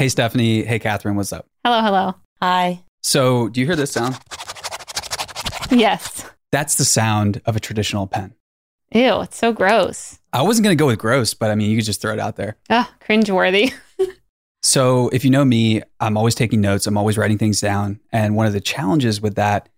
Hey, Stephanie. Hey, Catherine. What's up? Hello, hello. Hi. So, do you hear this sound? Yes. That's the sound of a traditional pen. Ew, it's so gross. I wasn't going to go with gross, but I mean, you could just throw it out there. Ugh, cringeworthy. So, if you know me, I'm always taking notes, I'm always writing things down. And one of the challenges with that,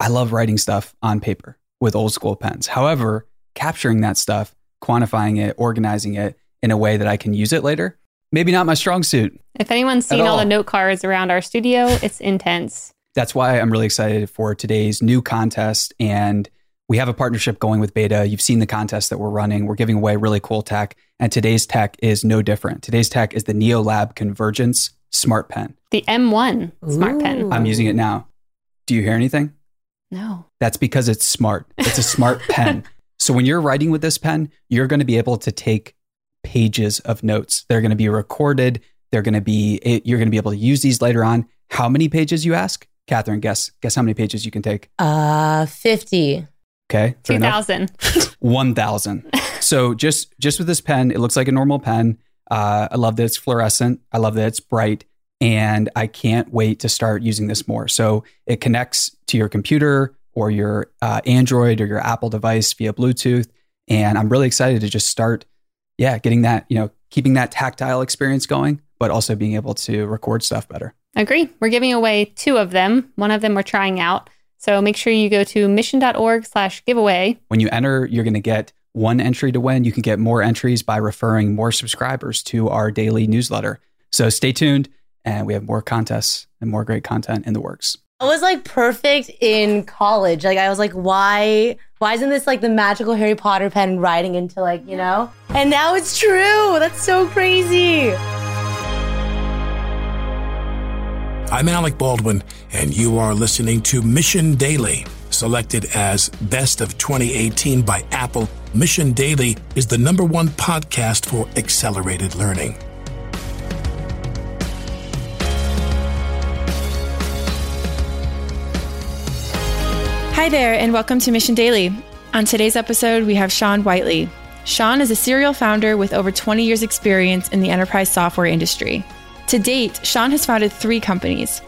I love writing stuff on paper with old school pens. However, capturing that stuff, quantifying it, organizing it in a way that I can use it later, maybe not my strong suit. If anyone's seen all all. the note cards around our studio, it's intense. That's why I'm really excited for today's new contest. And we have a partnership going with Beta. You've seen the contest that we're running. We're giving away really cool tech. And today's tech is no different. Today's tech is the NeoLab Convergence Smart Pen. The M1 smart pen. I'm using it now. Do you hear anything? No. That's because it's smart. It's a smart pen. So when you're writing with this pen, you're going to be able to take pages of notes. They're going to be recorded. They're going to be, you're going to be able to use these later on. How many pages you ask? Catherine, guess. Guess how many pages you can take. Uh, 50. Okay. 2000. 1000 so just just with this pen it looks like a normal pen uh, i love that it's fluorescent i love that it's bright and i can't wait to start using this more so it connects to your computer or your uh, android or your apple device via bluetooth and i'm really excited to just start yeah getting that you know keeping that tactile experience going but also being able to record stuff better Agree. We're giving away two of them. One of them we're trying out. So make sure you go to mission.org slash giveaway. when you enter, you're going to get one entry to win. You can get more entries by referring more subscribers to our daily newsletter. So stay tuned, and we have more contests and more great content in the works. I was like perfect in college. Like I was like, why why isn't this like the magical Harry Potter pen riding into like, you know? And now it's true. That's so crazy. I'm Alec Baldwin, and you are listening to Mission Daily. Selected as Best of 2018 by Apple, Mission Daily is the number one podcast for accelerated learning. Hi there, and welcome to Mission Daily. On today's episode, we have Sean Whiteley. Sean is a serial founder with over 20 years' experience in the enterprise software industry. To date, Sean has founded three companies.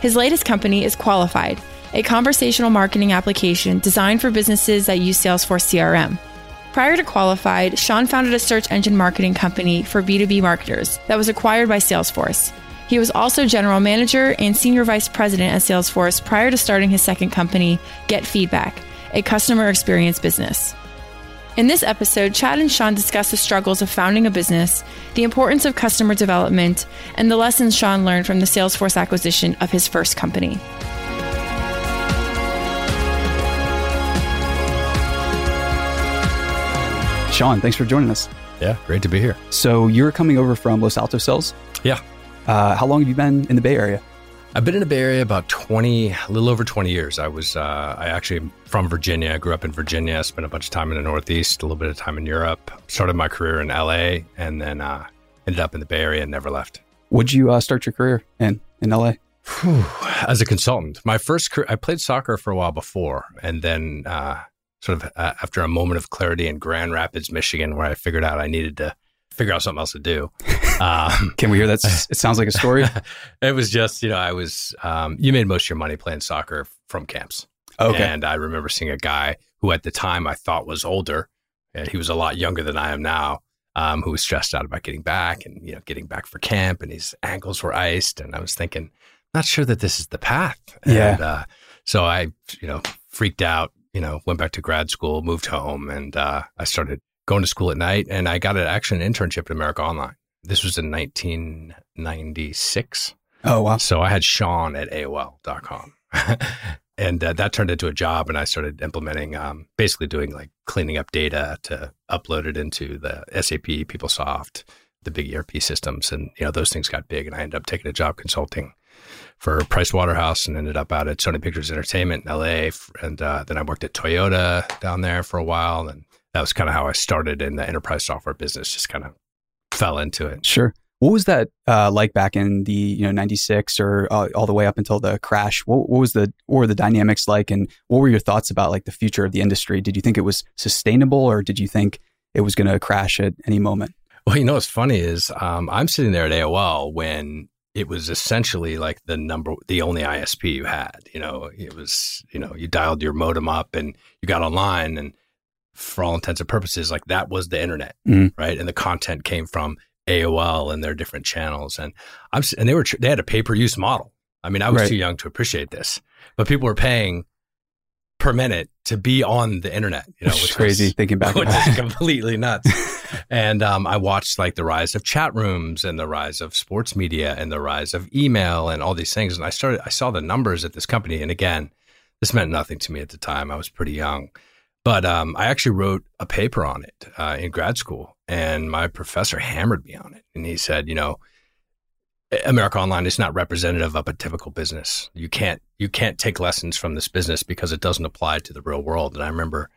His latest company is Qualified, a conversational marketing application designed for businesses that use Salesforce CRM. Prior to Qualified, Sean founded a search engine marketing company for B2B marketers that was acquired by Salesforce. He was also general manager and senior vice president at Salesforce prior to starting his second company, GetFeedback, a customer experience business. In this episode, Chad and Sean discuss the struggles of founding a business, the importance of customer development, and the lessons Sean learned from the Salesforce acquisition of his first company. Sean, thanks for joining us. Yeah, great to be here. So you're coming over from Los Altos Cells. Yeah. Uh, how long have you been in the Bay Area? I've been in the Bay Area about 20, a little over 20 years. I was, uh, I actually am from Virginia. I grew up in Virginia, spent a bunch of time in the Northeast, a little bit of time in Europe, started my career in LA, and then uh, ended up in the Bay Area and never left. Would you uh, start your career in in LA? Whew. As a consultant, my first career, I played soccer for a while before, and then uh, sort of uh, after a moment of clarity in Grand Rapids, Michigan, where I figured out I needed to figure out something else to do. Um, Can we hear that? It sounds like a story. it was just, you know, I was, um, you made most of your money playing soccer from camps. Okay. And I remember seeing a guy who at the time I thought was older, and he was a lot younger than I am now, um, who was stressed out about getting back and, you know, getting back for camp and his ankles were iced. And I was thinking, not sure that this is the path. Yeah. And, uh, so I, you know, freaked out, you know, went back to grad school, moved home, and uh, I started going to school at night. And I got an, actually an internship at America Online. This was in 1996. oh wow. So I had Sean at AOL.com. and uh, that turned into a job. And I started implementing, um, basically doing like cleaning up data to upload it into the SAP, PeopleSoft, the big ERP systems. And, you know, those things got big. And I ended up taking a job consulting for Price Waterhouse and ended up out at Sony Pictures Entertainment in LA. And uh, then I worked at Toyota down there for a while. And that was kind of how I started in the enterprise software business, just kind of fell into it. Sure. What was that uh, like back in the you know '96 or uh, all the way up until the crash? What, what was the were the dynamics like, and what were your thoughts about like the future of the industry? Did you think it was sustainable, or did you think it was going to crash at any moment? Well, you know what's funny is um, I'm sitting there at AOL when it was essentially like the number, the only ISP you had. You know, it was you know you dialed your modem up and you got online, and for all intents and purposes, like that was the internet, Mhm. right? And the content came from AOL and their different channels, and I'm and they were they had a pay per use model. I mean, I was Right. too young to appreciate this, but people were paying per minute to be on the internet. You know, Which is was- crazy thinking back. which is completely nuts. and um, I watched like the rise of chat rooms and the rise of sports media and the rise of email and all these things. And I started, I saw the numbers at this company. And again, this meant nothing to me at the time. I was pretty young. But um, I actually wrote a paper on it uh, in grad school, and my professor hammered me on it. And he said, you know, America Online is not representative of a typical business. You can't you can't take lessons from this business because it doesn't apply to the real world. And I remember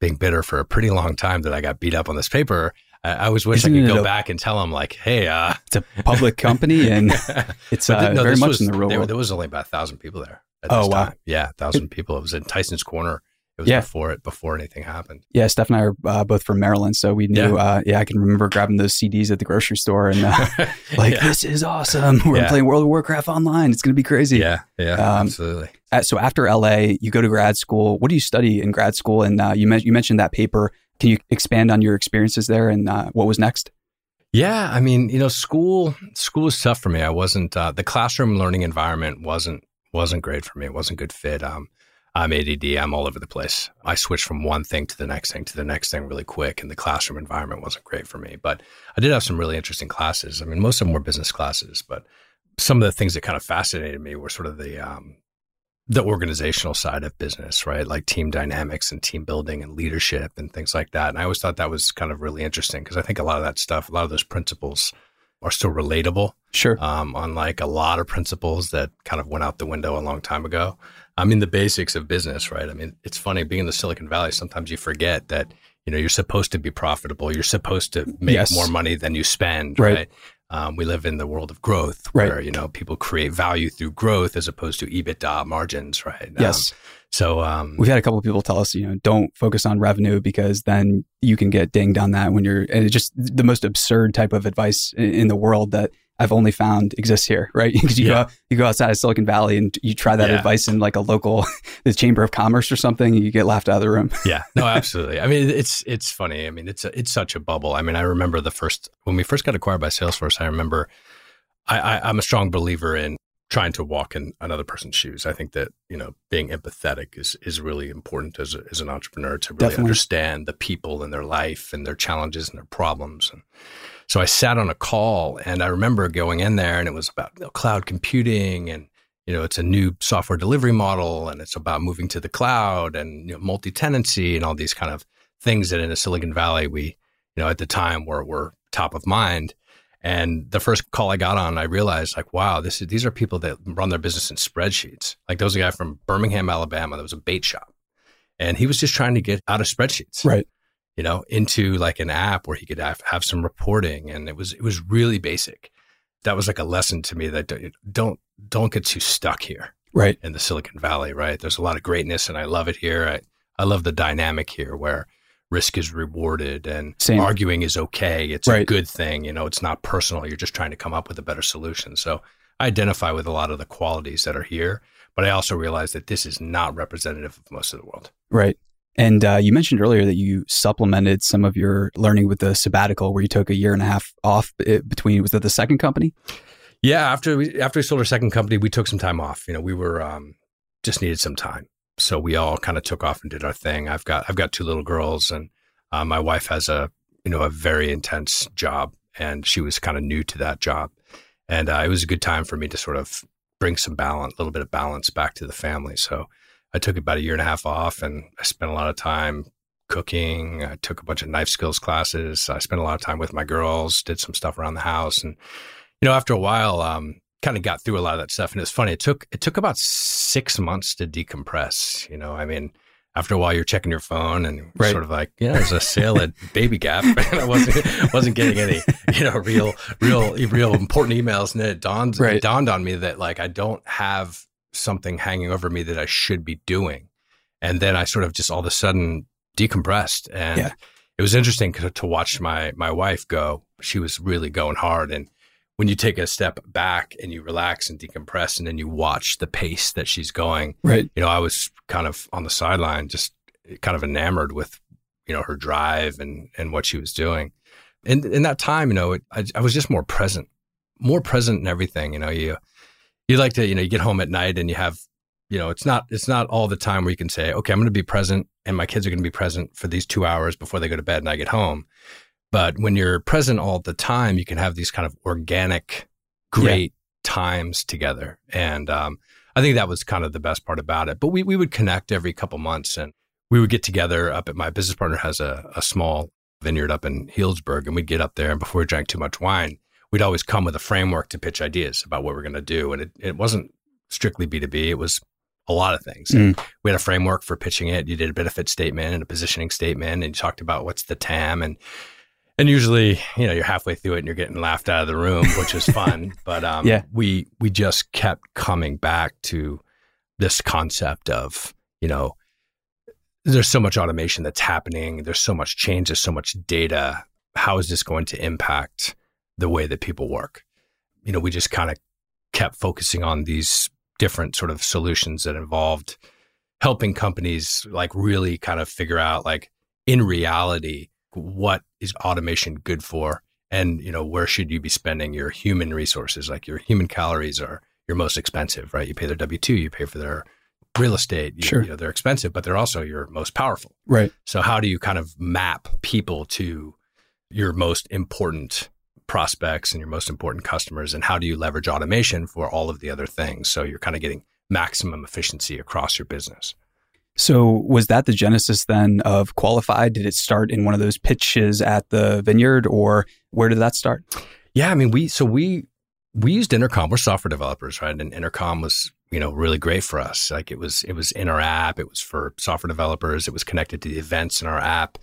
being bitter for a pretty long time that I got beat up on this paper. I, always wish Isn't I could go a- back and tell him like, hey, uh, It's a public company and it's uh, no, very much was- in the real there, world. There was only about a thousand people there at Oh, this wow. time. Yeah, a thousand people. It was in Tyson's Corner. It was Yeah. before it before anything happened. Yeah, Steph and I are uh, both from Maryland, so we knew. Yeah. Uh, yeah, I can remember grabbing those CDs at the grocery store and uh, like, yeah. this is awesome. We're Yeah. playing World of Warcraft online. It's going to be crazy. yeah, yeah, Um, absolutely. So after LA, you go to grad school. What do you study in grad school? And uh, you, men- you mentioned that paper. Can you expand on your experiences there and uh, what was next? Yeah, I mean, you know, school school was tough for me. I wasn't uh, the classroom learning environment wasn't wasn't great for me. It wasn't a good fit. Um, I'm ADD. I'm all over the place. I switched from one thing to the next thing to the next thing really quick, and the classroom environment wasn't great for me. But I did have some really interesting classes. I mean, most of them were business classes, but some of the things that kind of fascinated me were sort of the um, the organizational side of business, right? Like team dynamics and team building and leadership and things like that. And I always thought that was kind of really interesting because I think a lot of that stuff, a lot of those principles are still relatable, Sure. um, unlike a lot of principles that kind of went out the window a long time ago. I mean, the basics of business, right? I mean, it's funny being in the Silicon Valley, sometimes you forget that, you know, you're supposed to be profitable. You're supposed to make Yes. more money than you spend, Right. right? Um, we live in the world of growth Right. where, you know, people create value through growth as opposed to EBITDA margins, right? Um, Yes. so, um, We've had a couple of people tell us, you know, don't focus on revenue because then you can get dinged on that when you're, and it's just the most absurd type of advice in, in the world that I've only found exists here, right? Because you Yeah. go you go outside of Silicon Valley and you try that Yeah. advice in like a local the chamber of commerce or something, and you get laughed out of the room. yeah, no, absolutely. I mean, it's it's funny. I mean, it's a, it's such a bubble. I mean, I remember the first when we first got acquired by Salesforce. I remember I, I I'm a strong believer in trying to walk in another person's shoes. I think that you know being empathetic is is really important as a, as an entrepreneur to really Definitely. understand the people and their life and their challenges and their problems. And so I sat on a call and I remember going in there and it was about you know, cloud computing and you know, it's a new software delivery model and it's about moving to the cloud and you know, multi-tenancy and all these kind of things that in a Silicon Valley we, you know, at the time were were top of mind. And the first call I got on, I realized like, wow, this is these are people that run their business in spreadsheets. Like there was a guy from Birmingham, Alabama, that was a bait shop. And he was just trying to get out of spreadsheets Right. You know, into like an app where he could have, have some reporting. And it was, it was really basic. That was like a lesson to me that don't, don't, don't get too stuck here Right. in the Silicon Valley, right? There's a lot of greatness and I love it here. I, I love the dynamic here where risk is rewarded and Same. arguing is okay. It's a good thing. You know, it's not personal. You're just trying to come up with a better solution. So I identify with a lot of the qualities that are here, but I also realize that this is not representative of most of the world. Right. And uh, you mentioned earlier that you supplemented some of your learning with the sabbatical, where you took a year and a half off uh, between. Was that the second company? Yeah, after we after we sold our second company, we took some time off. You know, we were um, just needed some time, so we all kind of took off and did our thing. I've got I've got two little girls, and uh, my wife has a you know a very intense job, and she was kind of new to that job, and uh, it was a good time for me to sort of bring some balance, a little bit of balance back to the family. So I took about a year and a half off, and I spent a lot of time cooking. I took a bunch of knife skills classes. I spent a lot of time with my girls, did some stuff around the house, and you know, after a while, um, kind of got through a lot of that stuff. And it's funny. It took it took about six months to decompress. You know, I mean, after a while, you're checking your phone and Right. sort of like, yeah, there's a sale at Baby Gap, and I wasn't wasn't getting any, you know, real real real important emails. And then it dawned Right. it dawned on me that like I don't have something hanging over me that I should be doing. And then I sort of just all of a sudden decompressed and. Yeah. It was interesting to to watch my my wife go she was really going hard. And when you take a step back and you relax and decompress and then you watch the pace that she's going, Right. you know, I was kind of on the sideline, just kind of enamored with, you know, her drive and, and what she was doing. And in that time, you know, it, I, I was just more present, more present in everything. You know, you, you like to, you know, you get home at night and you have, you know, it's not, it's not all the time where you can say, okay, I'm going to be present and my kids are going to be present for these two hours before they go to bed and I get home. But when you're present all the time, you can have these kind of organic, great times together. And um, I think that was kind of the best part about it. But we, we would connect every couple months and we would get together up at my business partner has a, a small vineyard up in Healdsburg and we'd get up there and before we drank too much wine, we'd always come with a framework to pitch ideas about what we're going to do. And it, it wasn't strictly B2B. It was a lot of things. And we had a framework for pitching it. You did a benefit statement and a positioning statement and you talked about what's the TAM and and usually, you know, you're halfway through it and you're getting laughed out of the room, which is fun. but um, Yeah. we we just kept coming back to this concept of, you know, there's so much automation that's happening. There's so much change. There's so much data. How is this going to impact the way that people work? You know, we just kind of kept focusing on these different sort of solutions that involved helping companies like really kind of figure out like in reality what is automation good for and you know where should you be spending your human resources like your human calories are your most expensive right you pay their w2 you pay for their real estate you, Sure. you know they're expensive but they're also your most powerful Right. so how do you kind of map people to your most important prospects and your most important customers and how do you leverage automation for all of the other things so you're kind of getting maximum efficiency across your business So was that the genesis then of Qualified? Did it start in one of those pitches at the vineyard or where did that start? Yeah, I mean, we so we we used Intercom. We're software developers, right? And Intercom was you know really great for us. Like it was it was in our app. It was for software developers. It was connected to the events in our app,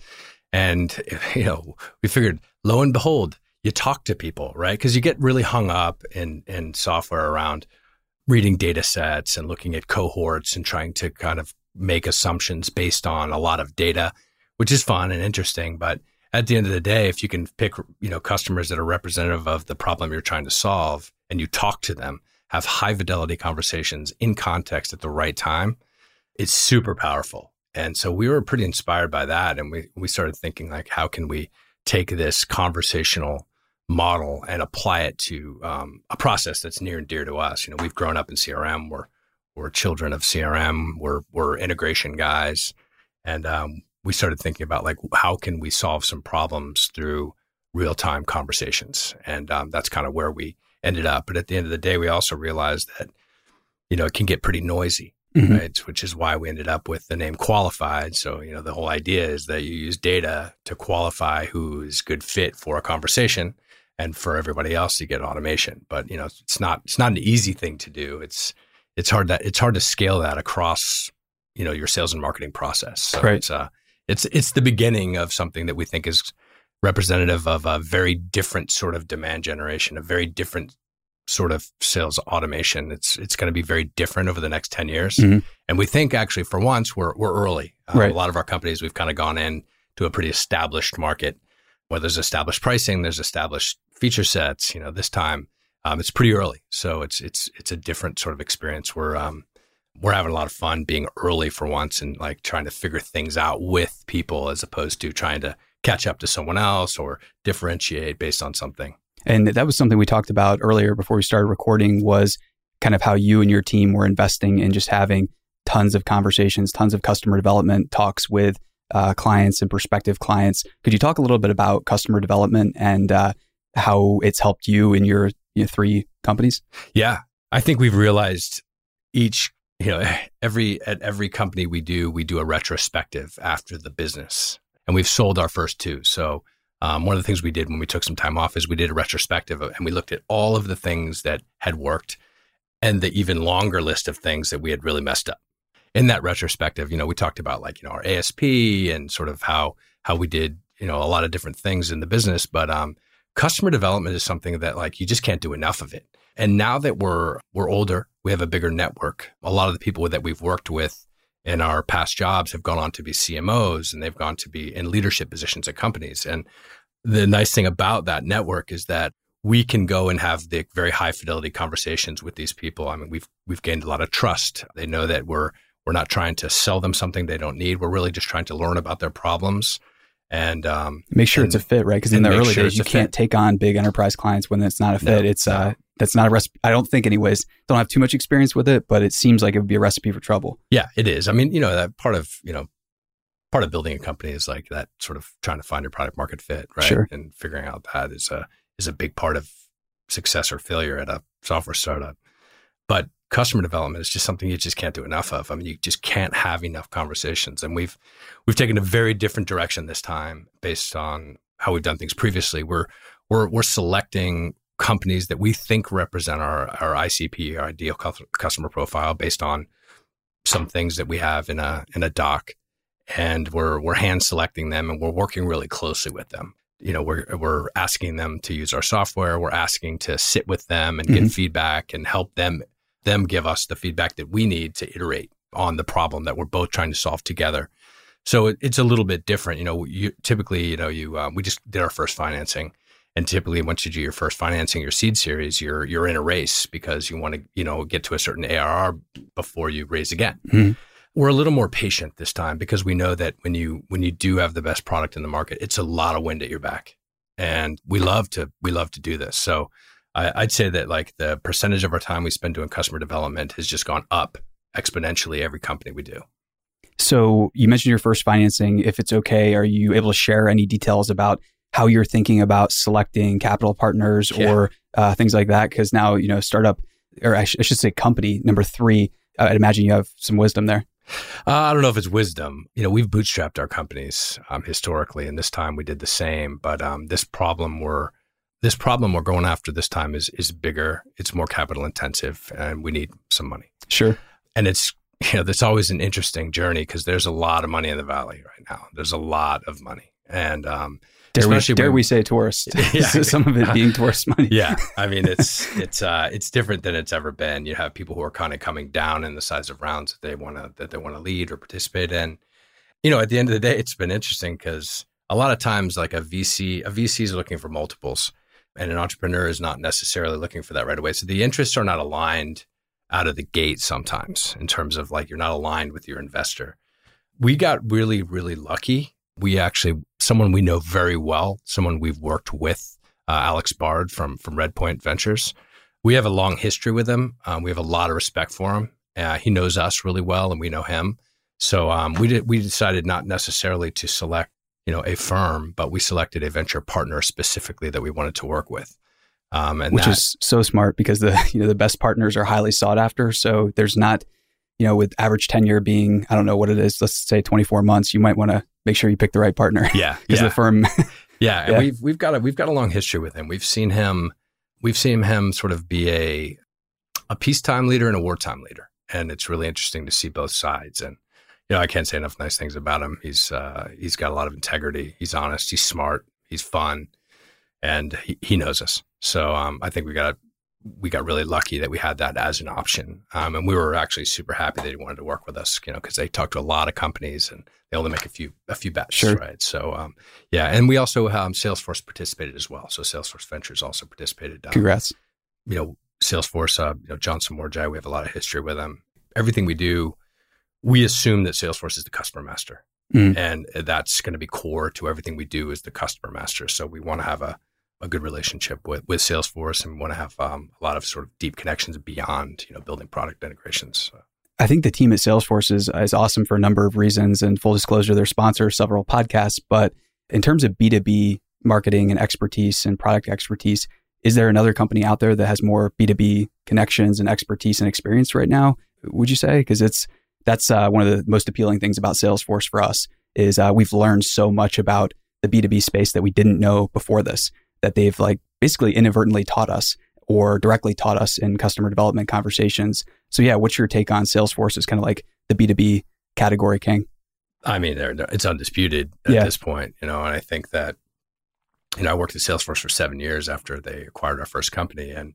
and you know we figured, lo and behold, you talk to people, right? Because you get really hung up in in software around reading data sets and looking at cohorts and trying to kind of make assumptions based on a lot of data, which is fun and interesting, but at the end of the day, if you can pick, you know, customers that are representative of the problem you're trying to solve and you talk to them, have high fidelity conversations in context at the right time, it's super powerful. And so we were pretty inspired by that. And we, we started thinking like, how can we take this conversational model and apply it to um, a process that's near and dear to us? You know, we've grown up in CRM. We're, we're children of CRM. We're, we're integration guys. And um, we started thinking about like how can we solve some problems through real time conversations, and um, that's kind of where we ended up. But at the end of the day, we also realized that you know it can get pretty noisy, Mhm. right? Which is why we ended up with the name Qualified. So you know the whole idea is that you use data to qualify who is good fit for a conversation. And for everybody else to get automation, but you know it's not it's not an easy thing to do. It's it's hard that it's hard to scale that across you know your sales and marketing process. So Right. it's uh it's it's the beginning of something that we think is representative of a very different sort of demand generation, a very different sort of sales automation. It's it's going to be very different over the next ten years, Mhm. and we think actually for once we're we're early. Uh, Right. A lot of our companies we've kind of gone in to a pretty established market where there's established pricing, there's established feature sets. You know, this time um, it's pretty early, so it's it's it's a different sort of experience. We're um, we're having a lot of fun being early for once and like trying to figure things out with people as opposed to trying to catch up to someone else or differentiate based on something. And that was something we talked about earlier before we started recording was kind of how you and your team were investing in just having tons of conversations, tons of customer development talks with uh, clients and prospective clients. Could you talk a little bit about customer development and uh, how it's helped you in your, your three companies? Yeah, I think we've realized each, you know, every at every company we do, we do a retrospective after the business, and we've sold our first two. So um, one of the things we did when we took some time off is we did a retrospective, and we looked at all of the things that had worked, and the even longer list of things that we had really messed up. In that retrospective, you know, we talked about like you know our ASP and sort of how how we did you know a lot of different things in the business, but um, customer development is something that like you just can't do enough of it. And now that we're we're older, we have a bigger network. A lot of the people that we've worked with in our past jobs have gone on to be CMOs and they've gone to be in leadership positions at companies. And the nice thing about that network is that we can go and have the very high fidelity conversations with these people. I mean, we've we've gained a lot of trust. They know that we're we're not trying to sell them something they don't need. We're really just trying to learn about their problems and um, make sure and, it's a fit, right? Because in the early sure days, you can't fit. take on big enterprise clients when it's not a fit. No, it's uh, that's not a recipe. I don't think, anyways. Don't have too much experience with it, but it seems like it would be a recipe for trouble. Yeah, it is. I mean, you know, that part of you know, part of building a company is like that sort of trying to find your product market fit, right? Sure. And figuring out that is a is a big part of success or failure at a software startup. But customer development is just something you just can't do enough of. I mean, you just can't have enough conversations. And we've we've taken a very different direction this time based on how we've done things previously. We're we're we're selecting companies that we think represent our our ICP, our ideal customer profile, based on some things that we have in a in a doc, and we're we're hand selecting them, and we're working really closely with them you know we're we're asking them to use our software we're asking to sit with them and mm-hmm. get feedback and help them them give us the feedback that we need to iterate on the problem that we're both trying to solve together. So it, it's a little bit different you know you typically you know you um, we just did our first financing and typically once you do your first financing your seed series you're you're in a race because you want to you know get to a certain ARR before you raise again. Mm-hmm we're a little more patient this time because we know that when you when you do have the best product in the market, it's a lot of wind at your back, and we love to we love to do this. So I, would say that like the percentage of our time we spend doing customer development has just gone up exponentially every company we do. So you mentioned your first financing. If it's okay, are you able to share any details about how you're thinking about selecting capital partners yeah. or uh, things like that? Because now you know startup, or I, sh- I should say company number three. I'd imagine you have some wisdom there. Uh, I don't know if it's wisdom. You know, we've bootstrapped our companies um, historically, and this time we did the same. But um, this problem we're this problem we're going after this time is is bigger. It's more capital intensive, and we need some money. Sure. And it's you know, that's always an interesting journey because there's a lot of money in the valley right now. There's a lot of money, and um, Dare, we, dare when, we say tourist? Yeah, some of it being tourist money. yeah, I mean it's it's uh, it's different than it's ever been. You have people who are kind of coming down in the size of rounds that they want to that they want to lead or participate in. You know, at the end of the day, it's been interesting because a lot of times, like a VC, a VC is looking for multiples, and an entrepreneur is not necessarily looking for that right away. So the interests are not aligned out of the gate sometimes in terms of like you're not aligned with your investor. We got really, really lucky we actually someone we know very well, someone we've worked with, uh, Alex Bard from from Redpoint Ventures. We have a long history with him. Um, we have a lot of respect for him. Uh, he knows us really well, and we know him. So um, we did, we decided not necessarily to select you know a firm, but we selected a venture partner specifically that we wanted to work with. Um, and which that, is so smart because the you know the best partners are highly sought after. So there's not you know with average tenure being I don't know what it is. Let's say 24 months. You might want to make sure you pick the right partner. Yeah, because yeah. the firm. yeah, yeah. we've we've got a we've got a long history with him. We've seen him, we've seen him sort of be a a peacetime leader and a wartime leader, and it's really interesting to see both sides. And you know, I can't say enough nice things about him. He's uh, he's got a lot of integrity. He's honest. He's smart. He's fun, and he, he knows us. So um, I think we got we got really lucky that we had that as an option. Um, and we were actually super happy that he wanted to work with us, you know, because they talked to a lot of companies and they only make a few a few bets, sure. right? So um, yeah, and we also um, Salesforce participated as well. So Salesforce Ventures also participated. Um, Congrats. You know, Salesforce, uh, you know, John Somorjai, we have a lot of history with them. Everything we do, we assume that Salesforce is the customer master. Mm. And that's going to be core to everything we do is the customer master. So we want to have a a good relationship with with Salesforce and want to have um, a lot of sort of deep connections beyond you know building product integrations. I think the team at Salesforce is, is awesome for a number of reasons. And full disclosure, they're sponsor several podcasts. But in terms of B two B marketing and expertise and product expertise, is there another company out there that has more B two B connections and expertise and experience right now? Would you say? Because it's that's uh, one of the most appealing things about Salesforce for us is uh, we've learned so much about the B two B space that we didn't know before this that they've like basically inadvertently taught us or directly taught us in customer development conversations. So yeah, what's your take on Salesforce as kind of like the B2B category king? I mean, it's undisputed at yeah. this point, you know, and I think that, you know, I worked at Salesforce for seven years after they acquired our first company. And,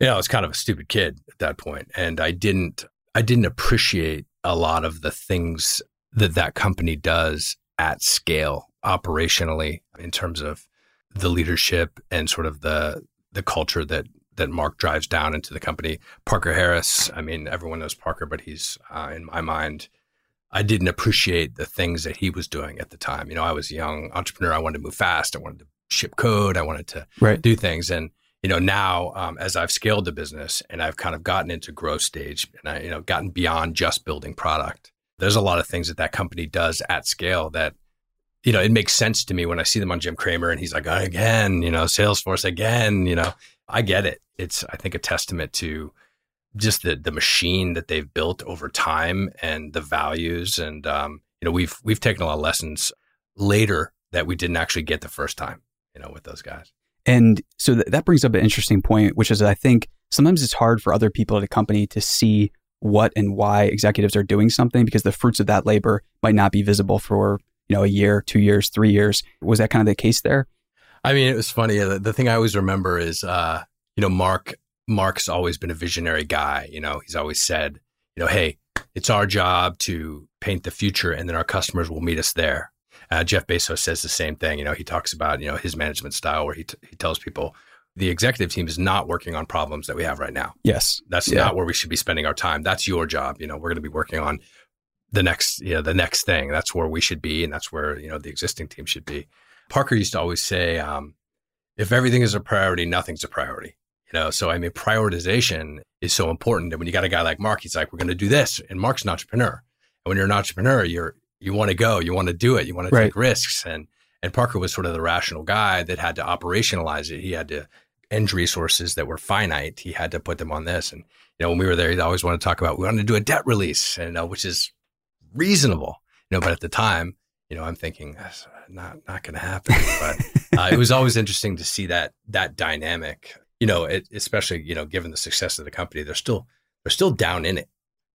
you know, I was kind of a stupid kid at that point, And I didn't, I didn't appreciate a lot of the things that that company does at scale operationally in terms of the leadership and sort of the the culture that that Mark drives down into the company. Parker Harris, I mean, everyone knows Parker, but he's uh, in my mind. I didn't appreciate the things that he was doing at the time. You know, I was a young entrepreneur. I wanted to move fast. I wanted to ship code. I wanted to Right. do things. And you know, now um, as I've scaled the business and I've kind of gotten into growth stage and I, you know, gotten beyond just building product, there's a lot of things that that company does at scale that, you know, it makes sense to me when I see them on Jim Cramer and he's like, again, you know, Salesforce again, you know, I get it. It's, I think, a testament to just the the machine that they've built over time and the values. And um, you know, we've we've taken a lot of lessons later that we didn't actually get the first time, you know, with those guys. And so th- that brings up an interesting point, which is I think sometimes it's hard for other people at a company to see what and why executives are doing something because the fruits of that labor might not be visible for, you know, a year, two years, three years. Was that kind of the case there? I mean, it was funny. The, the thing I always remember is, uh, you know, Mark. Mark's always been a visionary guy. You know, he's always said, you know, hey, it's our job to paint the future, and then our customers will meet us there. Uh, Jeff Bezos says the same thing. You know, he talks about you know his management style, where he t- he tells people the executive team is not working on problems that we have right now. Yes. That's Yeah. not where we should be spending our time. That's your job. You know, we're going to be working on the next, you know, the next thing. That's where we should be, and that's where you know the existing team should be. Parker used to always say, um, "If everything is a priority, nothing's a priority." You know, so I mean, prioritization is so important. And when you got a guy like Mark, he's like, "We're going to do this," and Mark's an entrepreneur. And when you're an entrepreneur, you're you want to go, you want to do it, you want to Right. take risks, and and Parker was sort of the rational guy that had to operationalize it. He had to end resources that were finite. He had to put them on this. And you know, when we were there, he always wanted to talk about we wanted to do a debt release, and uh, which is reasonable. You know, but at the time, you know, I'm thinking that's not not going to happen. But uh, it was always interesting to see that that dynamic. You know, it, especially you know, given the success of the company, they're still they're still down in it.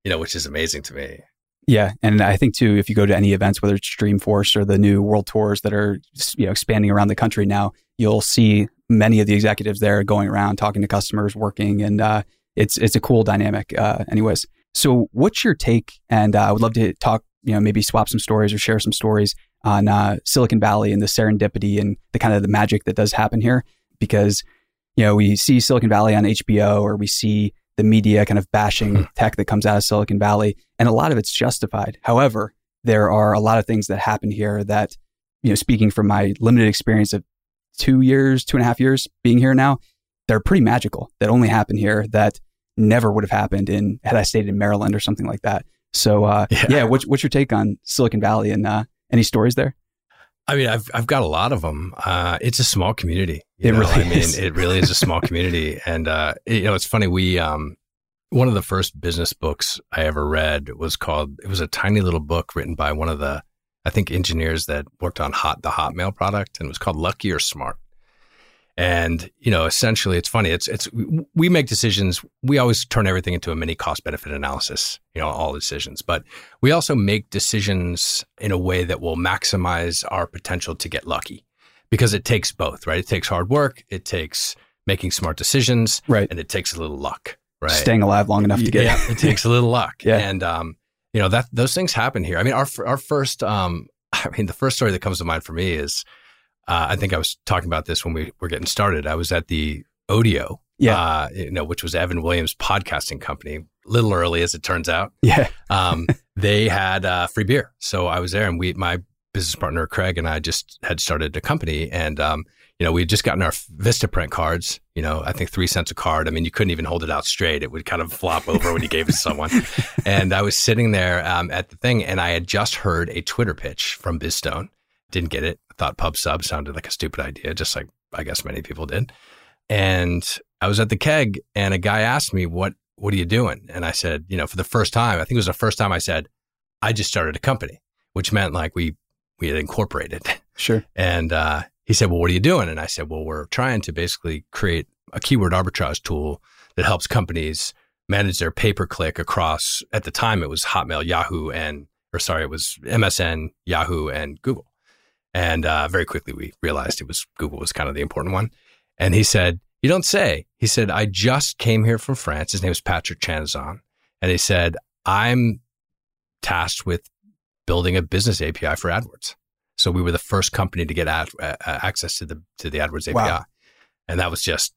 You know, which is amazing to me. Yeah, and I think too, if you go to any events, whether it's Dreamforce or the new world tours that are you know expanding around the country now, you'll see many of the executives there going around talking to customers, working, and uh, it's it's a cool dynamic. Uh, anyways, so what's your take? And uh, I would love to talk, you know, maybe swap some stories or share some stories on uh, Silicon Valley and the serendipity and the kind of the magic that does happen here, because you know we see Silicon Valley on HBO or we see the media kind of bashing tech that comes out of Silicon Valley, and a lot of it's justified. However, there are a lot of things that happen here that, you know, speaking from my limited experience of two years, two and a half years being here now, they're pretty magical that only happen here that never would have happened in had I stayed in Maryland or something like that. So, uh, Yeah. yeah, what's, what's your take on Silicon Valley and uh, any stories there? I mean, I've I've got a lot of them. Uh, it's a small community. It know? really I mean, is. it really is a small community. And uh, it- you know, it's funny. We um, one of the first business books I ever read was called. It was a tiny little book written by one of the, I think, engineers that worked on Hot the Hotmail product, and it was called Lucky or Smart. And you know, essentially, it's funny. It's it's we- we make decisions. We always turn everything into a mini cost benefit analysis. You know, all decisions, but we also make decisions in a way that will maximize our potential to get lucky because it takes both, right? It takes hard work, it takes making smart decisions, Right. and it takes a little luck, right? Staying alive long enough to get yeah, it takes a little luck. Yeah. And um, you know, that those things happen here. I mean, our our first um I mean, the first story that comes to mind for me is uh, I think I was talking about this when we were getting started. I was at the Odeo, Yeah. uh, you know, which was Evan Williams' podcasting company. A little early, as it turns out Yeah. um, they had uh, free beer. So I was there, and we, my business partner Kraig and I, just had started a company, and um, you know, we had just gotten our Vistaprint cards. You know, I think three cents a card. I mean, you couldn't even hold it out straight; it would kind of flop over when you gave it to someone. And I was sitting there um, at the thing, and I had just heard a Twitter pitch from Biz Stone. Didn't get it. I thought pub sub sounded like a stupid idea, just like I guess many people did. And I was at the keg, and a guy asked me, "What what are you doing?" And I said, you know, for the first time, I think it was the first time I said, "I just started a company," which meant like we we had incorporated. Sure. And uh, he said, "Well, what are you doing?" And I said, "Well, we're trying to basically create a keyword arbitrage tool that helps companies manage their pay per click across. At the time, it was Hotmail, Yahoo, and or sorry, it was MSN, Yahoo, and Google. And uh, very quickly, we realized it was Google was kind of the important one. And he said, "You don't say." He said, "I just came here from France. His name is Patrick Chanezon, and he said, I'm tasked with building a business API for AdWords." So we were the first company to get ad, uh, access to the to the AdWords API, Wow. and that was just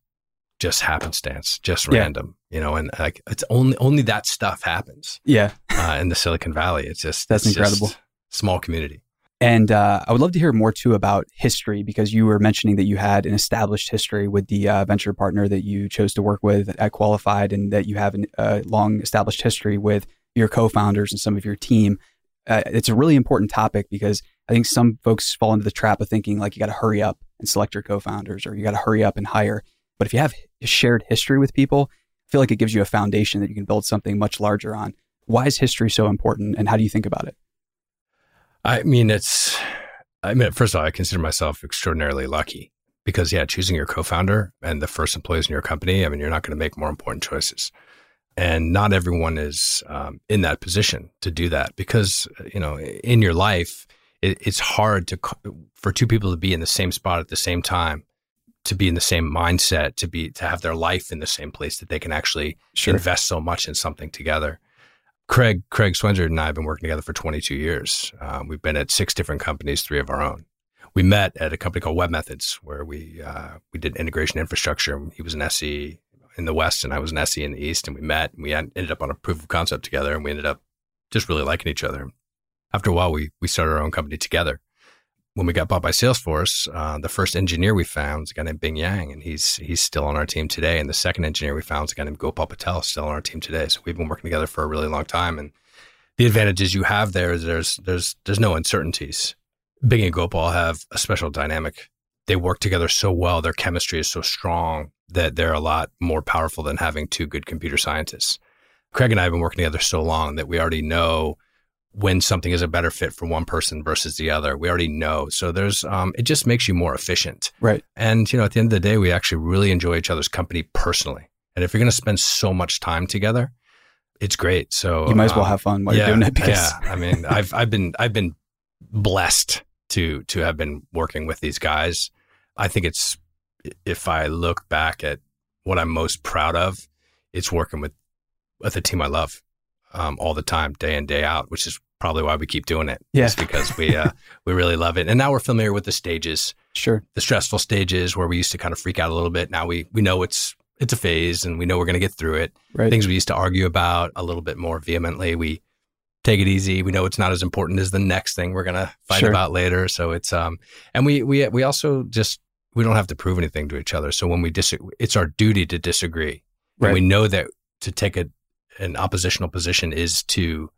just happenstance, just Yeah. random, you know. And like it's only only that stuff happens Yeah. uh, in the Silicon Valley. It's just That's it's just incredible. small community. And uh, I would love to hear more too about history because you were mentioning that you had an established history with the uh, venture partner that you chose to work with at Qualified, and that you have a uh, long established history with your co-founders and some of your team. Uh, it's a really important topic because I think some folks fall into the trap of thinking like you got to hurry up and select your co-founders, or you got to hurry up and hire. But if you have a shared history with people, I feel like it gives you a foundation that you can build something much larger on. Why is history so important, and how do you think about it? I mean, it's. I mean, first of all, I consider myself extraordinarily lucky because, yeah, choosing your co-founder and the first employees in your company. I mean, you're not going to make more important choices, and not everyone is um, in that position to do that because you know, in your life, it, it's hard to for two people to be in the same spot at the same time, to be in the same mindset, to be to have their life in the same place that they can actually Sure. invest so much in something together. Kraig Kraig Swensrud and I have been working together for 22 years. Uh, we've been at six different companies, three of our own. We met at a company called webMethods, where we uh, we did integration infrastructure. He was an SE in the West, and I was an SE in the East, and we met. And we ended up on a proof of concept together, and we ended up just really liking each other. After a while, we we started our own company together. When we got bought by Salesforce, uh, the first engineer we found was a guy named Bing Yang, and he's he's still on our team today. And the second engineer we found was a guy named Gopal Patel, still on our team today. So we've been working together for a really long time. And the advantages you have there is there's there's there's no uncertainties. Bing and Gopal have a special dynamic. They work together so well. Their chemistry is so strong that they're a lot more powerful than having two good computer scientists. Kraig and I have been working together so long that we already know when something is a better fit for one person versus the other. We already know. So there's um, it just makes you more efficient. Right. And you know, at the end of the day, we actually really enjoy each other's company personally. And if you're going to spend so much time together, it's great. So You might as well um, have fun while you're doing it because yeah, I mean, I've I've been I've been blessed to to have been working with these guys. I think it's if I look back at what I'm most proud of, it's working with with a team I love um, all the time, day in day out, which is probably why we keep doing it. Yeah. Because we uh, we really love it, and now we're familiar with the stages, sure. the stressful stages where we used to kind of freak out a little bit. Now we we know it's it's a phase, and we know we're going to get through it Right. things we used to argue about a little bit more vehemently. We take it easy. We know it's not as important as the next thing we're going to fight Sure. about later. So it's um, and we we we also just we don't have to prove anything to each other. So when we disagree, it's our duty to disagree, Right. and we know that to take a an oppositional position is to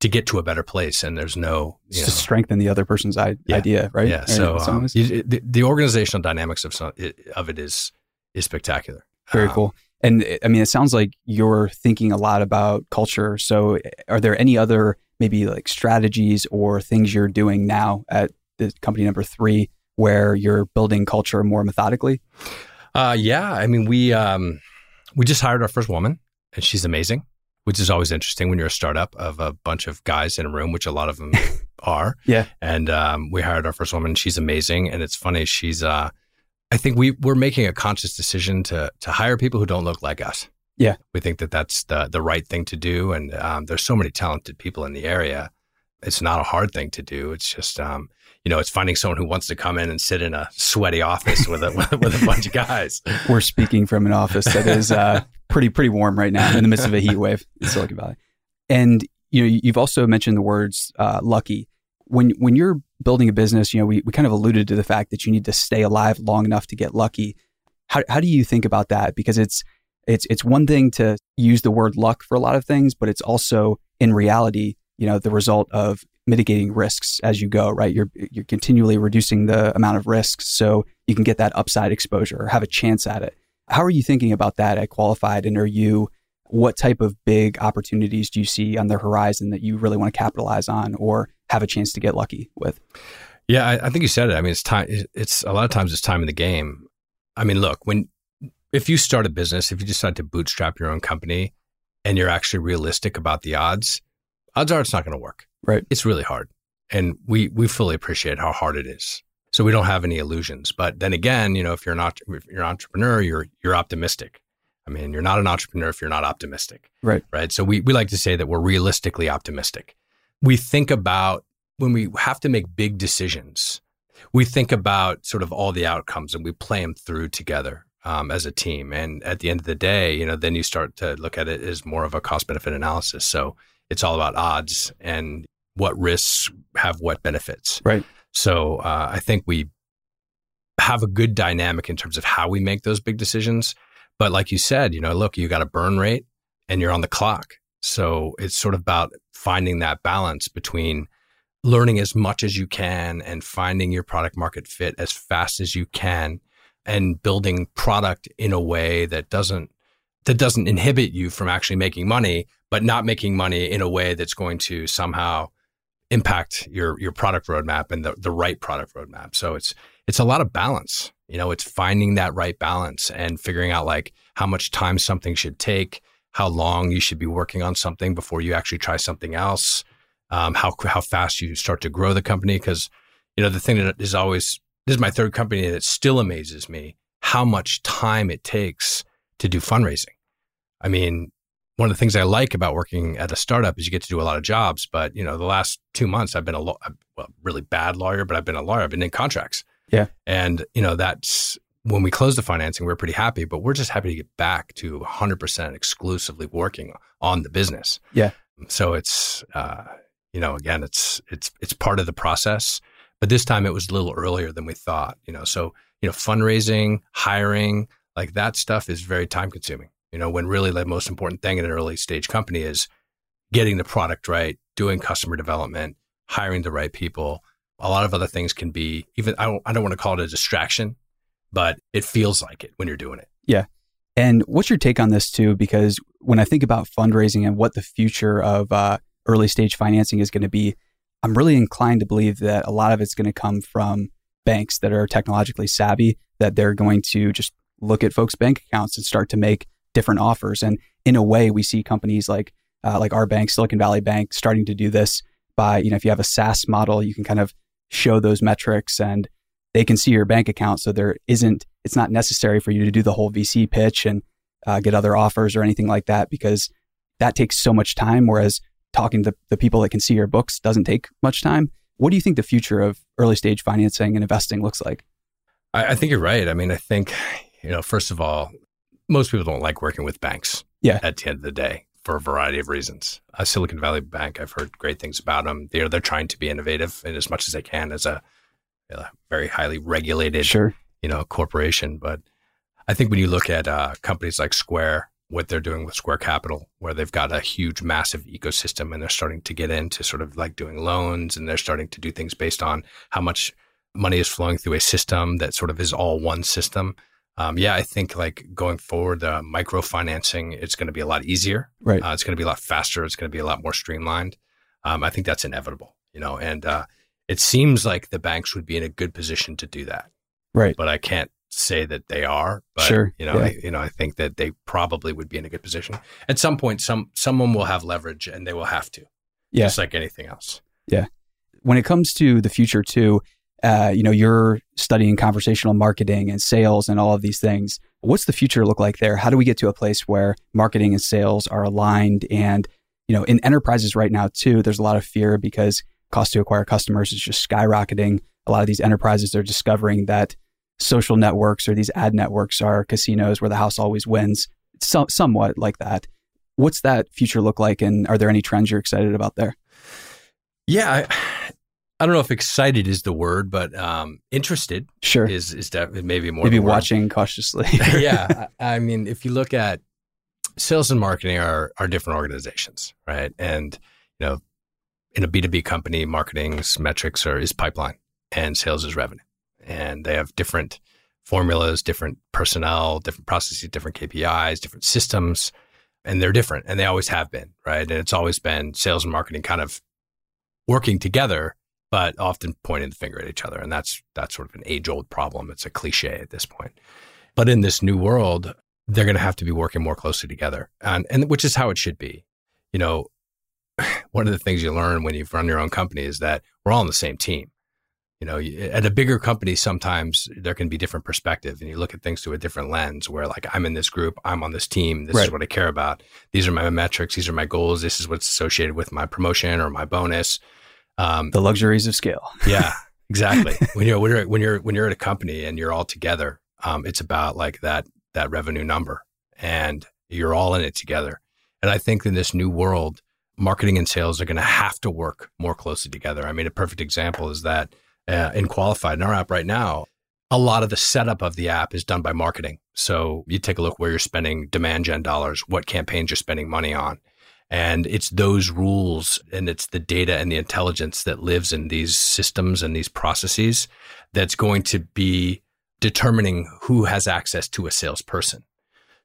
to get to a better place. And there's no you know, to strengthen the other person's I- Yeah. idea, right? yeah. So um, you- the, the organizational dynamics of some of it is is spectacular. Very Um, cool. And I mean, it sounds like you're thinking a lot about culture. So, are there any other maybe like strategies or things you're doing now at the company number three where you're building culture more methodically? Uh, yeah, I mean, we um, we just hired our first woman, and she's amazing, which is always interesting when you're a startup of a bunch of guys in a room, which a lot of them are. Yeah. And um, we hired our first woman. She's amazing, and it's funny. She's uh, I think we we're making a conscious decision to to hire people who don't look like us. Yeah. we think that that's the the right thing to do, and um, there's so many talented people in the area. It's not a hard thing to do. It's just um, you know, it's finding someone who wants to come in and sit in a sweaty office with a with a bunch of guys. We're speaking from an office that is uh, pretty pretty warm right now in the midst of a heat wave in Silicon Valley. And you know, you've also mentioned the words uh, lucky. When when you're building a business, you know, we, we kind of alluded to the fact that you need to stay alive long enough to get lucky. How how do you think about that? Because it's it's it's one thing to use the word luck for a lot of things, but it's also in reality, you know, the result of mitigating risks as you go, right? You're you're continually reducing the amount of risks so you can get that upside exposure or have a chance at it. How are you thinking about that at Qualified? And are you what type of big opportunities do you see on the horizon that you really want to capitalize on or have a chance to get lucky with? Yeah, I, I think you said it. I mean, it's time. It's a lot of times it's time in the game. I mean, look, when if you start a business, if you decide to bootstrap your own company, and you're actually realistic about the odds, odds are it's not going to work. Right. It's really hard, and we we fully appreciate how hard it is. So we don't have any illusions. But then again, you know, if you're not if you're an entrepreneur, you're you're optimistic. I mean, you're not an entrepreneur if you're not optimistic. Right. Right. So we we like to say that we're realistically optimistic. We think about when we have to make big decisions, we think about sort of all the outcomes and we play them through together um, as a team. And at the end of the day, you know, then you start to look at it as more of a cost benefit analysis. So it's all about odds and what risks have what benefits. Right. So uh, I think we have a good dynamic in terms of how we make those big decisions. But like you said, you know, look, you got a burn rate and you're on the clock. So it's sort of about finding that balance between learning as much as you can and finding your product market fit as fast as you can and building product in a way that doesn't that doesn't inhibit you from actually making money but not making money in a way that's going to somehow impact your your product roadmap and the, the right product roadmap so it's it's a lot of balance you know it's finding that right balance and figuring out like how much time something should take how long you should be working on something before you actually try something else um, how how fast you start to grow the company. Because you know the thing that is always this is my third company that still amazes me how much time it takes to do fundraising. I mean, one of the things I like about working at a startup is you get to do a lot of jobs. But you know, the last two months I've been a lo- well, really bad lawyer, but I've been a lawyer. I've been in contracts. Yeah, and you know that's when we closed the financing, we are pretty happy, but we're just happy to get back to 100% exclusively working on the business. Yeah. So it's uh, you know, again, it's it's it's part of the process. But this time it was a little earlier than we thought. You know, so you know, fundraising, hiring, like that stuff is very time consuming. You know, when really the most important thing in an early stage company is getting the product right, doing customer development, hiring the right people. A lot of other things can be even I don't I don't want to call it a distraction, but it feels like it when you're doing it. Yeah. And what's your take on this too? Because when I think about fundraising and what the future of uh, early stage financing is going to be, I'm really inclined to believe that a lot of it's going to come from banks that are technologically savvy, that they're going to just look at folks' bank accounts and start to make different offers. And in a way, we see companies like uh, like our bank, Silicon Valley Bank, starting to do this by you know if you have a SaaS model, you can kind of show those metrics and they can see your bank account. So there isn't it's not necessary for you to do the whole VC pitch and uh, get other offers or anything like that because that takes so much time. Whereas talking to the people that can see your books doesn't take much time. What do you think the future of early stage financing and investing looks like? I, I think you're right. I mean, I think, you know, first of all, most people don't like working with banks. Yeah. At the end of the day, for a variety of reasons. A Silicon Valley Bank, I've heard great things about them. They're they're trying to be innovative and as much as they can as a, a very highly regulated, sure. you know, corporation. But I think when you look at uh, companies like Square, what they're doing with Square Capital, where they've got a huge, massive ecosystem and they're starting to get into sort of like doing loans and they're starting to do things based on how much money is flowing through a system that sort of is all one system. Um, yeah, I think like going forward, uh, microfinancing, it's going to be a lot easier. Right. Uh, it's going to be a lot faster. It's going to be a lot more streamlined. Um, I think that's inevitable, you know, and uh, it seems like the banks would be in a good position to do that. Right. But I can't say that they are, but sure. you know, yeah. I, you know, I think that they probably would be in a good position. At some point, some someone will have leverage, and they will have to, yeah. just like anything else. Yeah. When it comes to the future, too, uh, you know, you're studying conversational marketing and sales and all of these things. What's the future look like there? How do we get to a place where marketing and sales are aligned? And you know, in enterprises right now, too, there's a lot of fear because cost to acquire customers is just skyrocketing. A lot of these enterprises are discovering that social networks or these ad networks are casinos where the house always wins. So, somewhat like that. What's that future look like, and are there any trends you're excited about there? Yeah, I, I don't know if excited is the word, but um, interested. Sure, is is definitely maybe more. Maybe watching cautiously. yeah, I, I mean, if you look at sales and marketing are are different organizations, right? And you know, in a B two B company, marketing's metrics are is pipeline, and sales is revenue and they have different formulas, different personnel, different processes, different KPIs, different systems, and they're different and they always have been, right? And it's always been sales and marketing kind of working together, but often pointing the finger at each other. And that's that's sort of an age-old problem. It's a cliche at this point. But in this new world, they're going to have to be working more closely together. And and which is how it should be. You know, one of the things you learn when you've run your own company is that we're all on the same team you know, at a bigger company, sometimes there can be different perspective and you look at things through a different lens where like, I'm in this group, I'm on this team. This right. is what I care about. These are my metrics. These are my goals. This is what's associated with my promotion or my bonus. Um, The luxuries of scale. yeah, exactly. when you're when you're when you're when you're at a company and you're all together, um, it's about like that that revenue number, and you're all in it together. And I think in this new world, marketing and sales are going to have to work more closely together. I mean, a perfect example is that uh, in Qualified in our app right now, a lot of the setup of the app is done by marketing. So you take a look where you're spending demand gen dollars, what campaigns you're spending money on. And it's those rules and it's the data and the intelligence that lives in these systems and these processes that's going to be determining who has access to a salesperson.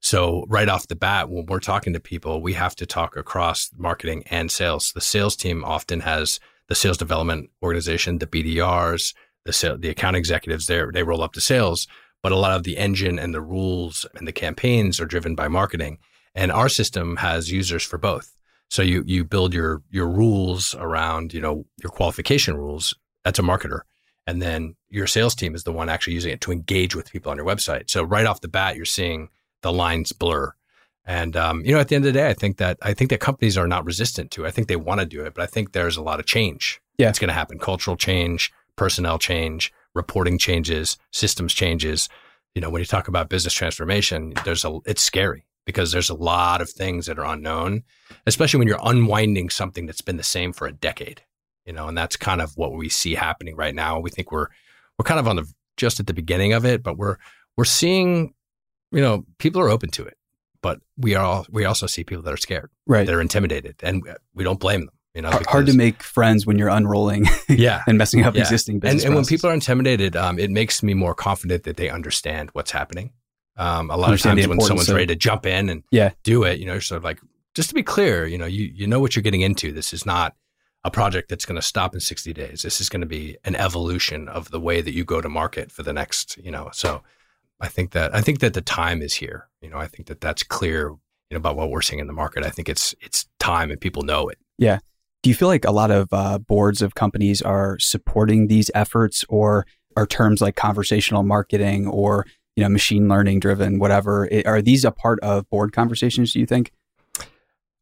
So right off the bat, when we're talking to people, we have to talk across marketing and sales. The sales team often has the sales development organization, the BDRs, the the account executives there, they roll up to sales, but a lot of the engine and the rules and the campaigns are driven by marketing. And our system has users for both. So you you build your your rules around, you know, your qualification rules. That's a marketer. And then your sales team is the one actually using it to engage with people on your website. So right off the bat, you're seeing the lines blur. And um, you know, at the end of the day, I think that I think that companies are not resistant to. it. I think they want to do it, but I think there's a lot of change. Yeah. it's going to happen. Cultural change, personnel change, reporting changes, systems changes. You know, when you talk about business transformation, there's a it's scary because there's a lot of things that are unknown, especially when you're unwinding something that's been the same for a decade. You know, and that's kind of what we see happening right now. We think we're we're kind of on the just at the beginning of it, but we're we're seeing, you know, people are open to it, but we are all, we also see people that are scared, Right. that are intimidated, and we don't blame them. You know, Hard- Hard to make friends when you're unrolling yeah, and messing up Yeah. existing and, business. and when people are intimidated, um, it makes me more confident that they understand what's happening. Um, a lot of Understand times when someone's of- ready to jump in and Yeah. do it, you know, sort of like just to be clear, you know, you you know what you're getting into. This is not a project that's going to stop in 60 days. This is going to be an evolution of the way that you go to market for the next, you know. So I think that I think that the time is here. You know, I think that that's clear. You know about what we're seeing in the market. I think it's it's time and people know it. Yeah. Do you feel like a lot of uh, boards of companies are supporting these efforts, or are terms like conversational marketing or you know machine learning driven, whatever? i- Are these a part of board conversations? Do you think?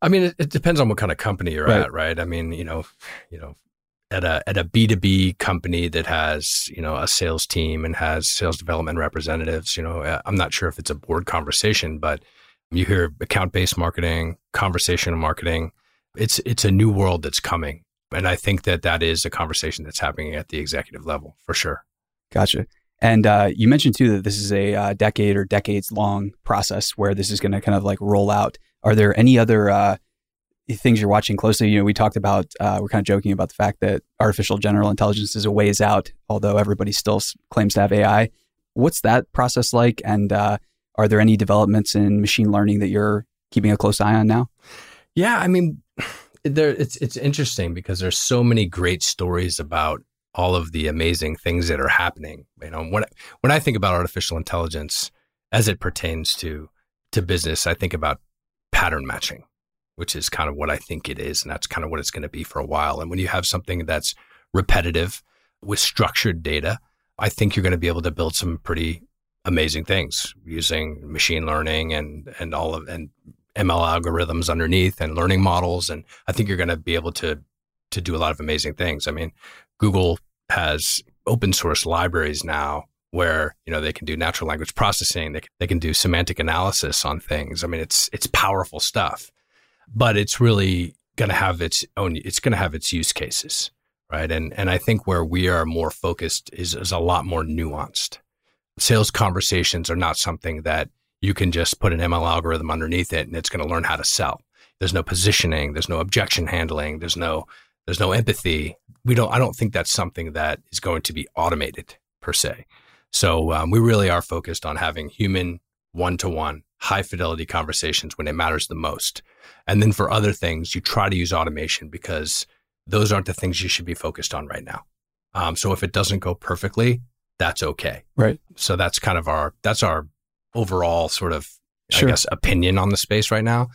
I mean, it, it depends on what kind of company you're Right. at, right? I mean, you know, you know, at a at a B two B company that has you know a sales team and has sales development representatives, you know, uh, I'm not sure if it's a board conversation, but you hear account based marketing, conversational marketing. It's it's a new world that's coming, and I think that that is a conversation that's happening at the executive level for sure. Gotcha. And uh, you mentioned too that this is a uh, decade or decades long process where this is going to kind of like roll out. Are there any other uh, things you're watching closely? You know, we talked about uh, we're kind of joking about the fact that artificial general intelligence is a ways out, although everybody still claims to have AI. What's that process like? And uh, are there any developments in machine learning that you're keeping a close eye on now? Yeah, I mean, there it's it's interesting because there's so many great stories about all of the amazing things that are happening. You know, when when I think about artificial intelligence as it pertains to to business, I think about pattern matching, which is kind of what I think it is, and that's kind of what it's going to be for a while. And when you have something that's repetitive with structured data, I think you're going to be able to build some pretty amazing things using machine learning and and all of and ML algorithms underneath and learning models. And I think you're going to be able to to do a lot of amazing things. I mean, Google has open source libraries now where you know they can do natural language processing. They can, they can do semantic analysis on things. I mean, it's it's powerful stuff, but it's really going to have its own. It's going to have its use cases, right? And and I think where we are more focused is is a lot more nuanced. Sales conversations are not something that you can just put an ML algorithm underneath it and it's going to learn how to sell. There's no positioning, there's no objection handling, there's no there's no empathy. We don't I don't think that's something that is going to be automated per se. So um, we really are focused on having human one-to-one high fidelity conversations when it matters the most. And then for other things, you try to use automation because those aren't the things you should be focused on right now. Um, so if it doesn't go perfectly, that's okay. Right. So that's kind of our that's our overall sort of Sure. I guess opinion on the space right now.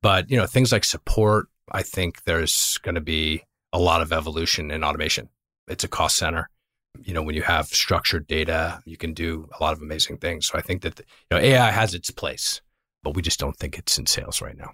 But you know things like support, I think there's going to be a lot of evolution in automation. It's a cost center. You know when you have structured data, you can do a lot of amazing things. So I think that you know AI has its place, but we just don't think it's in sales right now.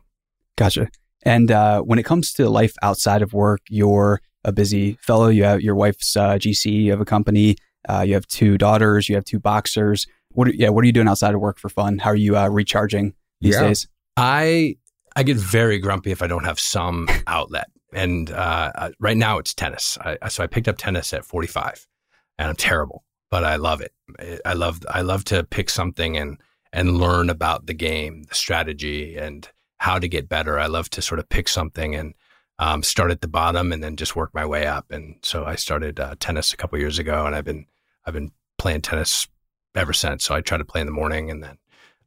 Gotcha. And uh, when it comes to life outside of work, you're a busy fellow. You have your wife's uh, GC of a company. Uh, you have two daughters. You have two boxers. What? Are, yeah. What are you doing outside of work for fun? How are you uh, recharging these Yeah. days? I I get very grumpy if I don't have some outlet. And uh, uh, right now it's tennis. I, so I picked up tennis at 45, and I'm terrible, but I love it. I- love I love to pick something and and learn about the game, the strategy, and how to get better. I love to sort of pick something and um, start at the bottom and then just work my way up. And so I started uh, tennis a couple years ago, and I've been I've been playing tennis ever since. So I try to play in the morning and then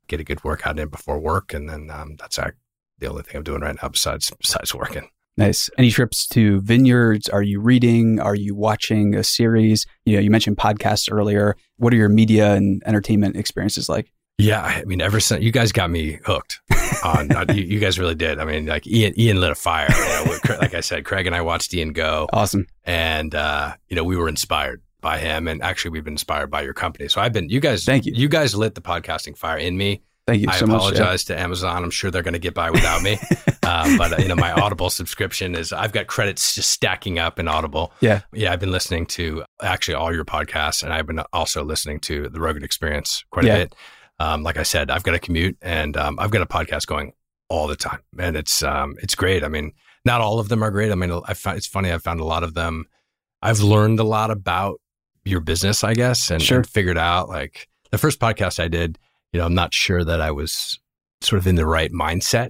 get a good workout in before work, and then um, that's ac- the only thing I'm doing right now besides besides working. Nice. Any trips to vineyards? Are you reading? Are you watching a series? You know, you mentioned podcasts earlier. What are your media and entertainment experiences like? Yeah, I mean, ever since you guys got me hooked on, uh, you, you guys really did. I mean, like Ian, Ian lit a fire. You know, like I said, Kraig and I watched Ian go, Awesome. and uh, you know, we were inspired by him, and actually, we've been inspired by your company. So I've been, you guys, Thank you. You guys lit the podcasting fire in me. Thank you I so much. yeah. apologize to Amazon. I'm sure they're going to get by without me. uh, but uh, you know, my Audible subscription is I've got credits just stacking up in Audible. Yeah. yeah. I've been listening to actually all your podcasts, and I've been also listening to the Rogan Experience quite Yeah. a bit. Um, like I said, I've got a commute, and um, I've got a podcast going all the time, and it's um, it's great. I mean, not all of them are great. I mean, I found it's funny. I've found a lot of them. I've learned a lot about your business, I guess, and, Sure. and figured out like the first podcast I did. You know, I'm not sure that I was sort of in the right mindset.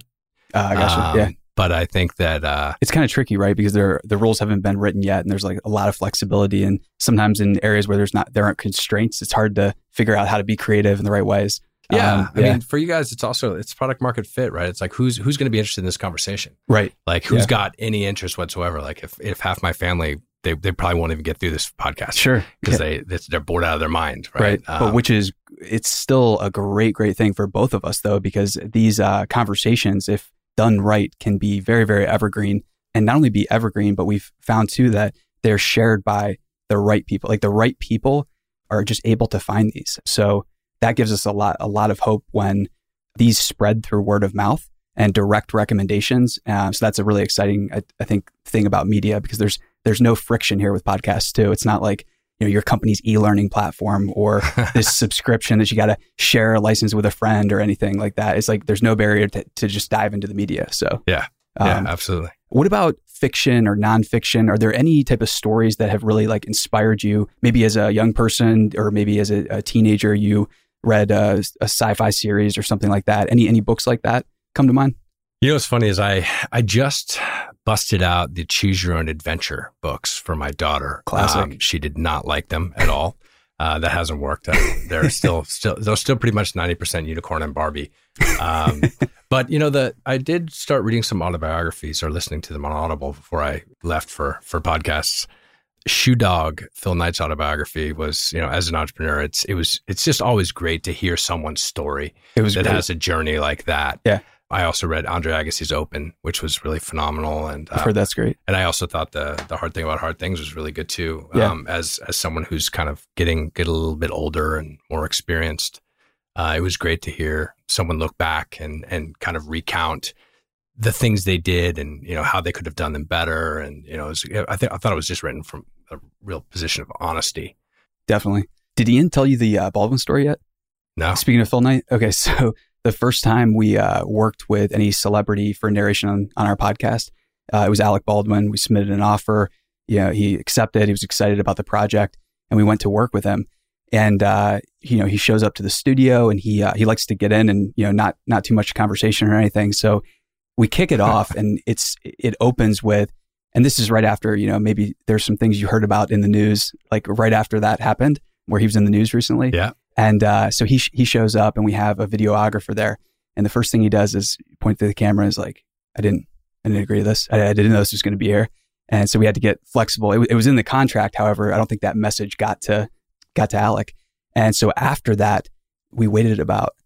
Uh, I gotcha. Um, yeah. But I think that uh, It's kind of tricky, right? Because there, the rules haven't been written yet, and there's like a lot of flexibility. And sometimes in areas where there's not, there aren't constraints, it's hard to figure out how to be creative in the right ways. yeah, Um, I mean, for you guys, it's also it's product market fit, right? It's like who's who's going to be interested in this conversation? right. Like who's Yeah. got any interest whatsoever? Like if if half my family they they probably won't even get through this podcast Sure. because Yeah. they they they're bored out of their mind, right. right? but Um, which is, it's still a great, great thing for both of us, though, because these uh, conversations, if done right, can be very, very evergreen. And not only be evergreen, but we've found too that they're shared by the right people. Like the right people are just able to find these. So that gives us a lot, a lot of hope when these spread through word of mouth and direct recommendations. Um, so that's a really exciting, I, I think, thing about media because there's there's no friction here with podcasts too. It's not like you know your company's e-learning platform or this subscription that you got to share a license with a friend or anything like that. It's like there's no barrier to, to just dive into the media. So Yeah. um, yeah, absolutely. what about fiction or nonfiction? Are there any type of stories that have really like inspired you? Maybe as a young person or maybe as a, a teenager, you read a, a sci-fi series or something like that. Any any books like that come to mind? You know what's funny is I I just busted out the Choose Your Own Adventure books for my daughter. Um, Classic. she did not like them at all. Uh, that hasn't worked. Uh, they're still still they're still pretty much ninety percent unicorn and Barbie. Um, but you know the I did start reading some autobiographies or listening to them on Audible before I left for for podcasts. Shoe Dog, Phil Knight's autobiography was, you know, as an entrepreneur, it's it was it's just always great to hear someone's story It was that great. has a journey like that. Yeah. I also read Andre Agassi's Open, which was really phenomenal, and I've uh, heard that's great. and I also thought the the hard thing about hard things was really good too. Yeah. Um, as as someone who's kind of getting get a little bit older and more experienced, uh, it was great to hear someone look back and and kind of recount the things they did and you know how they could have done them better. And you know, was, I think I thought it was just written from a real position of honesty. Definitely. Did Ian tell you the uh, Baldwin story yet? No, Speaking of Phil Knight, okay, so the first time we uh, worked with any celebrity for narration on, on our podcast, uh, it was Alec Baldwin. We submitted an offer. You know, he accepted. He was excited about the project, and we went to work with him. And uh, you know, he shows up to the studio, and he uh, he likes to get in, and you know, not not too much conversation or anything. So we kick it off, and it's it opens with, and this is right after you know maybe there's some things you heard about in the news, like right after that happened, where he was in the news recently. Yeah. And uh, so he sh- he shows up, and we have a videographer there. And the first thing he does is point to the camera and is like, "I didn't, I didn't agree to this. I, I didn't know this was going to be here." And so we had to get flexible. It, w- it was in the contract, however. I don't think that message got to got to Alec. And so after that, we waited about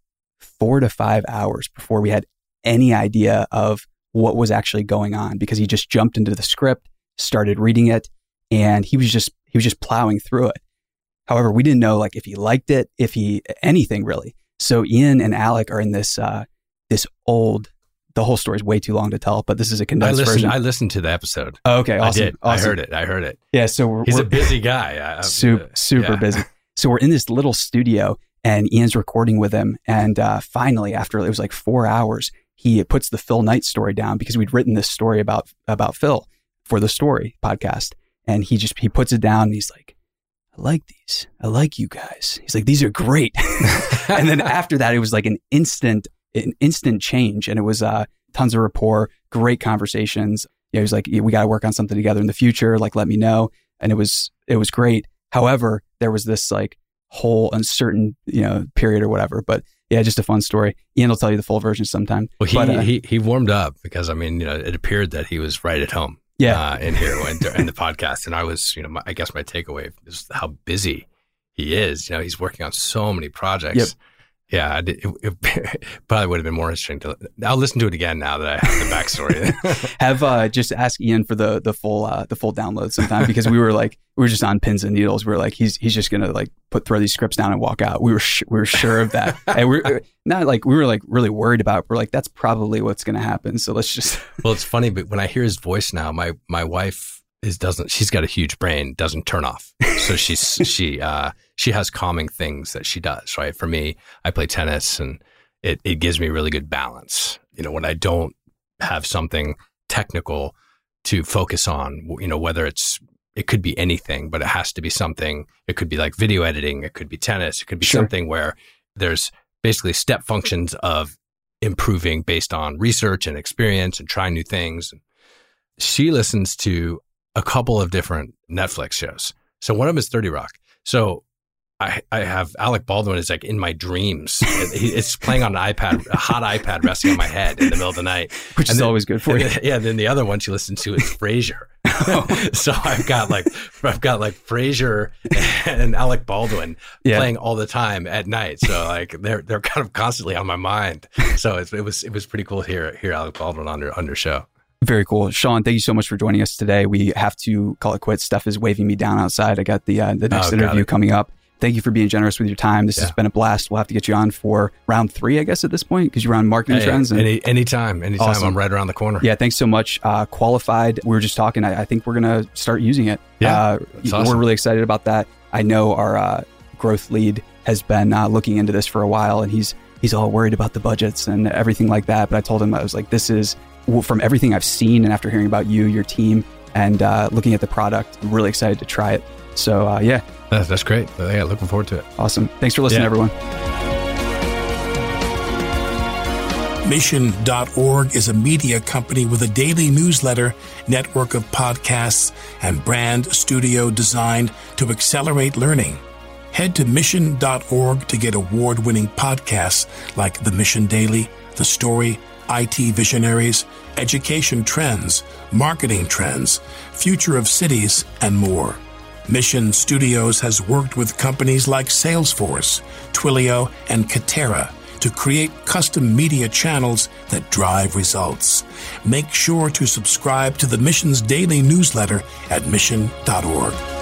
four to five hours before we had any idea of what was actually going on because he just jumped into the script, started reading it, and he was just he was just plowing through it. However, we didn't know like if he liked it, if he anything really. So Ian and Alec are in this uh, this old the whole story is way too long to tell, but this is a condensed listened. version. I listened to the episode. oh, okay, awesome. I did. Awesome. I heard it. I heard it. Yeah, so we're, He's we're a busy guy. I- I- super, super yeah. busy. So we're in this little studio and Ian's recording with him. And uh, finally, after it was like four hours, he puts the Phil Knight story down because we'd written this story about about Phil for the story podcast. And he just he puts it down and he's like, I like these. I like you guys. He's like, these are great. and then after that, it was like an instant, an instant change. And it was uh, tons of rapport, great conversations. Yeah, he was like, we got to work on something together in the future. Like, let me know. And it was, it was great. However, there was this like whole uncertain, you know, period or whatever. But yeah, just a fun story. Ian will tell you the full version sometime. Well, he, But, uh, he he warmed up because I mean, you know, it appeared that he was right at home. Yeah. uh, in here in the podcast, and I was, you know, my, I guess my takeaway is how busy he is. You know, he's working on so many projects. Yep. Yeah, did, it, it probably would have been more interesting to. I'll listen to it again now that I have the backstory. have uh, just ask Ian for the the full uh, the full download sometime because we were like we were just on pins and needles. We were like he's he's just gonna like put throw these scripts down and walk out. We were sh- we were sure of that, and we're not like we were like really worried about. It. We're like that's probably what's gonna happen. So let's just well, it's funny, but when I hear his voice now, my my wife is doesn't. She's got a huge brain, doesn't turn off. So she's she uh she has calming things that she does. Right. For me, I play tennis, and it it gives me really good balance. You know, when I don't have something technical to focus on, you know, whether it's it could be anything, but it has to be something. It could be like video editing. It could be tennis. It could be Sure. something where there's basically step functions of improving based on research and experience and trying new things. She listens to a couple of different Netflix shows. So one of them is 30 Rock. So I, I have Alec Baldwin is like in my dreams. It's playing on an iPad, a hot iPad resting on my head in the middle of the night. which And is then- always good for you. then- yeah, then the other one she listens to is Frasier. so I've got like I've got like Frasier and Alec Baldwin Yeah. playing all the time at night. So like they're they're kind of constantly on my mind. So it's, it was it was pretty cool to hear hear Alec Baldwin on your on your show. Very cool, Sean. Thank you so much for joining us today. We have to call it quits. Steph is waving me down outside. I got the uh, the next Oh, interview coming up. Thank you for being generous with your time. This has been a blast. We'll have to get you on for round three, I guess, at this point, because you're on marketing Hey, trends. And any anytime, anytime Awesome. I'm right around the corner. Yeah, thanks so much. Uh, qualified. We were just talking. I, I think we're gonna start using it. Yeah, uh, that's we're really excited about that. I know our uh, growth lead has been uh, looking into this for a while, and he's he's all worried about the budgets and everything like that. But I told him I was like, this is from everything I've seen, and after hearing about you, your team, and uh, looking at the product, I'm really excited to try it. So uh, yeah, That's, that's great. Yeah, looking forward to it. awesome. Thanks for listening, Yeah. everyone. Mission.org is a media company with a daily newsletter, network of podcasts, and brand studio designed to accelerate learning. Head to mission.org to get award winning podcasts like The Mission Daily, The Story, IT Visionaries, Education Trends, Marketing Trends, Future of Cities, and more. Mission Studios has worked with companies like Salesforce, Twilio, and Katera to create custom media channels that drive results. Make sure to subscribe to the Mission's daily newsletter at mission.org.